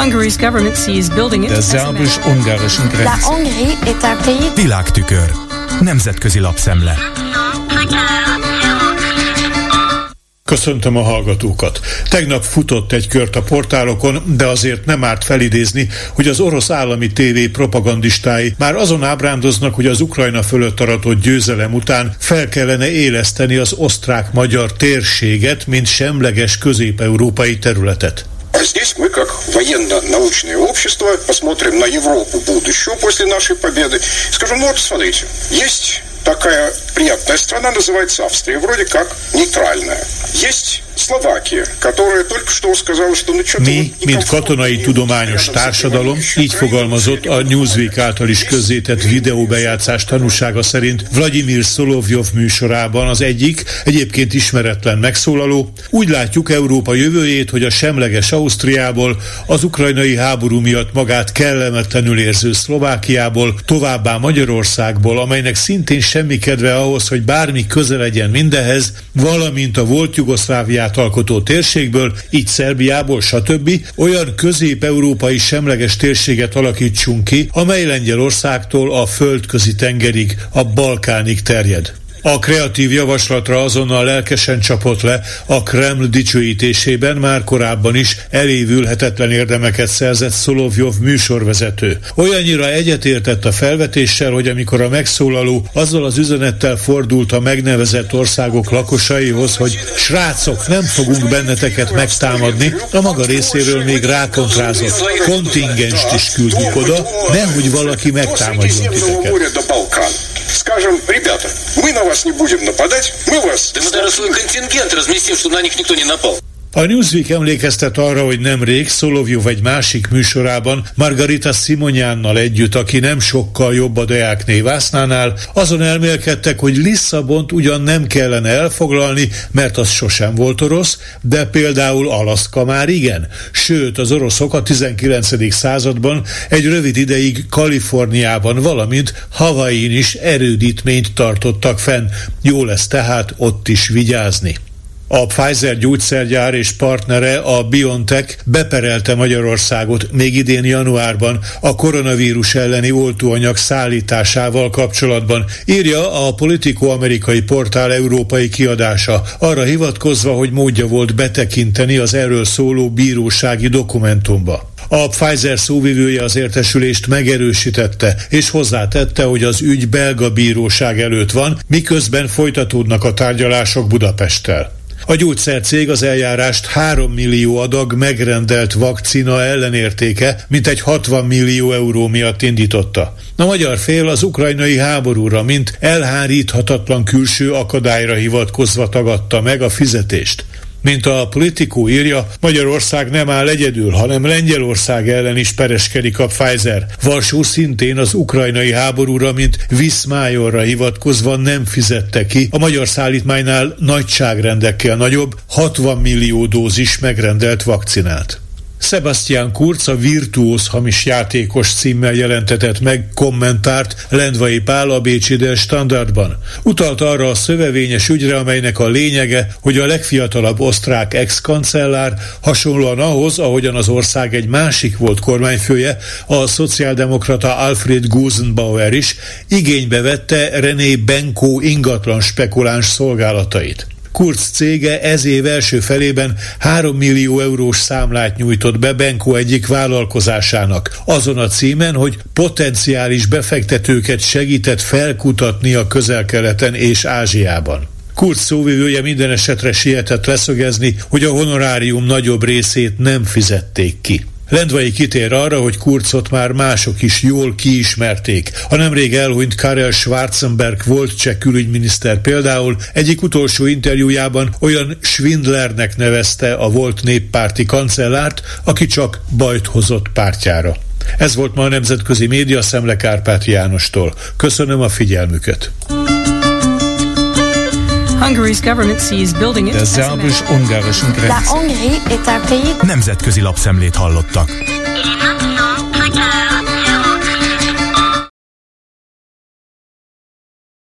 Hungary's government sees building it Der szerbus-ungarischen La Grenze. Hongrie est un pays Világtükör. Nemzetközi lapszemle. Köszöntöm a hallgatókat. Tegnap futott egy kört a portálokon, de azért nem árt felidézni, hogy az orosz állami tévé propagandistái már azon ábrándoznak, hogy az Ukrajna fölött aratott győzelem után fel kellene éleszteni az osztrák-magyar térséget, mint semleges közép-európai területet. А здесь мы, как военно-научное общество, посмотрим на Европу будущего после нашей победы. Скажем, ну вот смотрите, есть такая приятная страна, называется Австрия, вроде как нейтральная. Есть Mi, mint katonai tudományos társadalom, így fogalmazott a Newsweek által is közzétett videóbejátszás tanúsága szerint Vladimir Szolovjov műsorában az egyik, egyébként ismeretlen megszólaló, úgy látjuk Európa jövőjét, hogy a semleges Ausztriából, az ukrajnai háború miatt magát kellemetlenül érző Szlovákiából, továbbá Magyarországból, amelynek szintén semmi kedve ahhoz, hogy bármi köze legyen mindehez, valamint a volt Jugoszláviát alkotó térségből, így Szerbiából, stb. olyan közép-európai semleges térséget alakítsunk ki, amely Lengyelországtól a földközi tengerig, a Balkánig terjed. A kreatív javaslatra azonnal lelkesen csapott le a Kreml dicsőítésében már korábban is elévülhetetlen érdemeket szerzett Szolovjov műsorvezető. Olyannyira egyetértett a felvetéssel, hogy amikor a megszólaló azzal az üzenettel fordult a megnevezett országok lakosaihoz, hogy srácok, nem fogunk benneteket megtámadni, a maga részéről még rákontrázott. Kontingenst is küldjük oda, nehogy valaki megtámadjon titeket. Скажем, ребята, мы на вас не будем нападать, мы вас... Да мы даже свой контингент разместим, чтобы на них никто не напал. A Newsweek emlékeztet arra, hogy nemrég Szolovjov egy másik műsorában Margarita Simonyánnal együtt, aki nem sokkal jobb a Deák névásznánál, azon elmélkedtek, hogy Lisszabont ugyan nem kellene elfoglalni, mert az sosem volt orosz, de például Alaszka már igen. Sőt, az oroszok a 19. században egy rövid ideig Kaliforniában, valamint Havain is erődítményt tartottak fenn. Jó lesz tehát ott is vigyázni. A Pfizer gyógyszergyár és partnere, a BioNTech beperelte Magyarországot még idén januárban a koronavírus elleni oltóanyag szállításával kapcsolatban, írja a Politico amerikai portál európai kiadása, arra hivatkozva, hogy módja volt betekinteni az erről szóló bírósági dokumentumba. A Pfizer szóvivője az értesülést megerősítette, és hozzátette, hogy az ügy belga bíróság előtt van, miközben folytatódnak a tárgyalások Budapesttel. A gyógyszercég az eljárást 3 millió adag megrendelt vakcina ellenértéke, mint egy 60 millió euró miatt indította. A magyar fél az ukrajnai háborúra, mint elháríthatatlan külső akadályra hivatkozva tagadta meg a fizetést. Mint a politikó írja, Magyarország nem áll egyedül, hanem Lengyelország ellen is pereskedik a Pfizer. Varsó szintén az ukrajnai háborúra, mint Viszmájorra hivatkozva nem fizette ki. A magyar szállítmánynál nagyságrendekkel nagyobb, 60 millió dózis megrendelt vakcinát. Sebastian Kurz a virtuóz hamis játékos címmel jelentetett meg kommentárt Lendvai Pál a Bécsi Del Standardban. Utalt arra a szövevényes ügyre, amelynek a lényege, hogy a legfiatalabb osztrák ex-kancellár hasonlóan ahhoz, ahogyan az ország egy másik volt kormányfője, a szociáldemokrata Alfred Gusenbauer is igénybe vette René Benko ingatlan spekuláns szolgálatait. Kurz cége ez év első felében 3 millió eurós számlát nyújtott be Benko egyik vállalkozásának, azon a címen, hogy potenciális befektetőket segített felkutatni a közel-keleten és Ázsiában. Kurz szóvivője minden esetre sietett leszögezni, hogy a honorárium nagyobb részét nem fizették ki. Lendvai kitér arra, hogy Kurcot már mások is jól kiismerték. A nemrég elhunyt Karel Schwarzenberg volt cseh külügyminiszter például egyik utolsó interjújában olyan Schwindlernek nevezte a volt néppárti kancellárt, aki csak bajt hozott pártjára. Ez volt ma a Nemzetközi Média Szemle Kárpáti Jánostól. Köszönöm a figyelmüket! Hungary's government sees building it Der as a szerbus-ungarischen La Grenze. Hongrie est un pays Nemzetközi lapszemlét hallottak.